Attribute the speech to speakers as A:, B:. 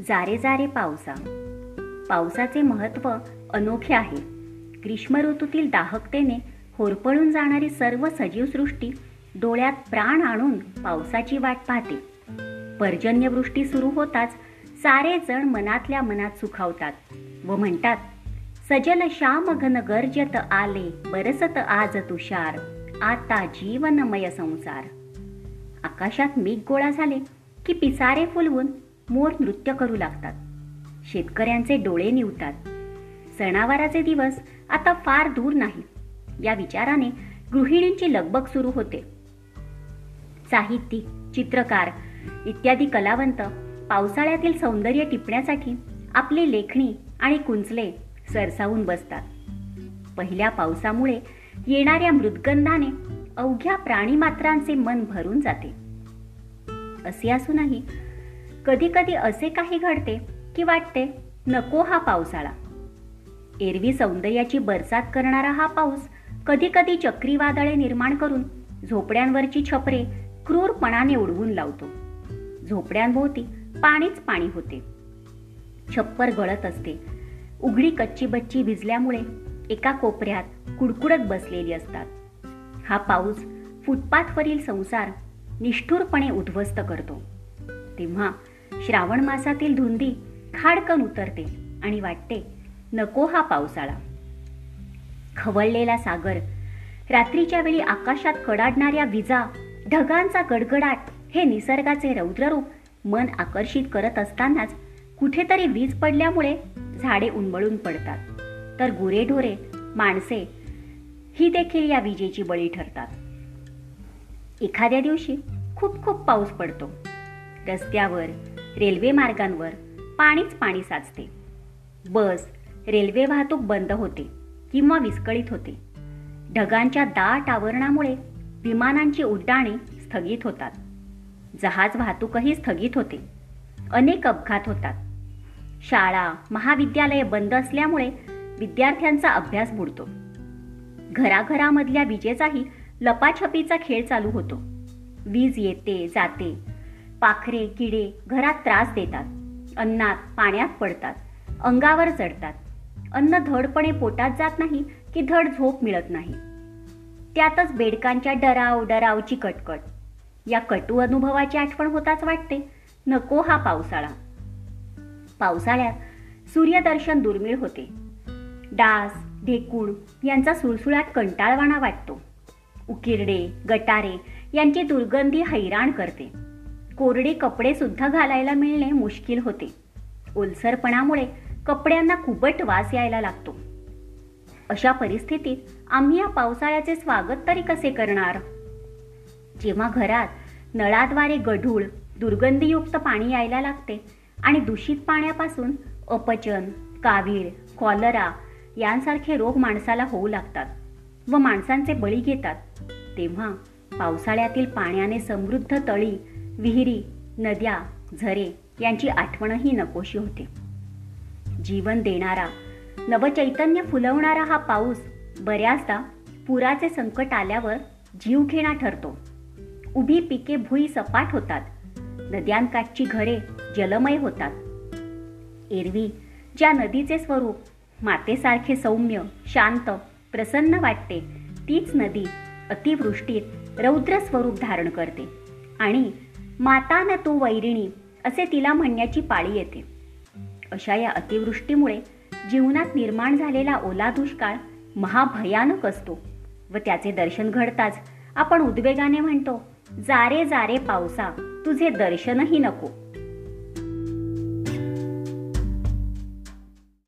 A: जारे जारे पावसा. पावसाचे महत्त्व अनोखे आहे. ग्रीष्म ऋतूतील दाहकतेने होरपळून जाणारी सर्व सजीवसृष्टी डोळ्यात प्राण आणून पावसाची वाट पाहते. पर्जन्यवृष्टी सुरू होताच सारे जण मनातल्या मनात सुखावतात व म्हणतात सजल श्याम घन गर्जत आले बरसत आज तुषार आता जीवनमय संसार. आकाशात मीघ गोळा झाले की पिसारे फुलवून मोर नृत्य करू लागतात. शेतकऱ्यांचे डोळे निवतात. सणावाराचे दिवस आता फार दूर नाही या विचाराने गृहिणींची लगबग सुरू होते. साहित्यिक चित्रकार इत्यादी कलावंत पावसाळ्यातील सौंदर्य टिपण्यासाठी आपली लेखणी आणि कुंचले सरसावून बसतात. पहिल्या पावसामुळे येणाऱ्या मृदगंधाने अवघ्या प्राणीमात्रांचे मन भरून जाते. असे असूनही कधी कधी असे काही घडते की वाटते नको हा पावसाळा. एरवी सौंदर्याची बरसात करणारा हा पाऊस कधी कधी चक्रीवादळे निर्माण करून झोपड्यांवरची छपरे क्रूरपणाने उडवून लावतो. झोपड्यांभोवती पाणीच पाणी होते. छप्पर गळत असते. उघडी कच्ची बच्ची भिजल्यामुळे एका कोपऱ्यात कुडकुडत बसलेली असतात. हा पाऊस फुटपाथवरील संसार निष्ठुरपणे उद्ध्वस्त करतो. तेव्हा श्रावण मासातील धुंदी खाडकन उतरते आणि वाटते नको हा पावसाळा. खवळलेला सागर रात्रीच्या वेळी आकाशात कडाडणाऱ्या विजा ढगांचा गडगडाट हे निसर्गाचे रौद्ररूप मन आकर्षित करत असतानाच कुठेतरी वीज पडल्यामुळे झाडे उन्मळून पडतात. तर गुरेढोरे माणसे ही देखील या विजेची बळी ठरतात. एखाद्या दिवशी खूप खूप पाऊस पडतो. रस्त्यावर रेल्वे मार्गांवर पाणीच पाणी साचते. बस रेल्वे वाहतूक बंद होते किंवा विस्कळीत होते. ढगांच्या दाट आवरणामुळे विमानांची उड्डाणे स्थगित होतात. जहाज वाहतूकही स्थगित होते. अनेक अपघात होतात. शाळा महाविद्यालये बंद असल्यामुळे विद्यार्थ्यांचा अभ्यास बुडतो. घराघरामधल्या विजेचाही लपाछपीचा खेळ चालू होतो. वीज येते जाते पाखरे किडे घरात त्रास देतात. अन्नात पाण्यात पडतात. अंगावर चढतात. अन्न धडपणे पोटात जात नाही की धड झोप मिळत नाही. त्यातच बेडकांच्या डराव डरावची कटकट. या कटू अनुभवाची आठवण होताच वाटते. नको हा पावसाळा. पावसाळ्यात सूर्यदर्शन दुर्मिळ होते. डास ढेकूळ यांचा सुळसुळाट कंटाळवाणा वाटतो. उकिरडे गटारे यांची दुर्गंधी हैराण करते. कोरडे कपडेसुद्धा घालायला मिळणे मुश्किल होते. ओलसरपणामुळे कपड्यांना खूपच वास यायला लागतो. अशा परिस्थितीत आम्ही या पावसाळ्याचे स्वागत तरी कसे करणार? जेव्हा घरात नळाद्वारे गढूळ दुर्गंधीयुक्त पाणी यायला लागते आणि दूषित पाण्यापासून अपचन कावीळ कॉलरा यांसारखे रोग माणसाला होऊ लागतात व माणसांचे बळी घेतात तेव्हा पावसाळ्यातील पाण्याने समृद्ध तळी विहिरी नद्या झरे यांची आठवणही नकोशी होते. जीवन देणारा नवचैतन्य फुलवणारा हा पाऊस बऱ्याचदा पुराचे संकट आल्यावर जीवघेणा ठरतो. उभी पिके भुई सपाट होतात. नद्यांकाठची घरे जलमय होतात. एरवी ज्या नदीचे स्वरूप मातेसारखे सौम्य शांत प्रसन्न वाटते तीच नदी अतिवृष्टीत रौद्र स्वरूप धारण करते. आणि माता न तू वैरिणी असे तिला म्हणण्याची पाळी येते. अशा या अतिवृष्टीमुळे जीवनात निर्माण झालेला ओला दुष्काळ महाभयानक असतो व त्याचे दर्शन घडताच आपण उद्वेगाने म्हणतो जारे जारे पावसा तुझे दर्शनही नको.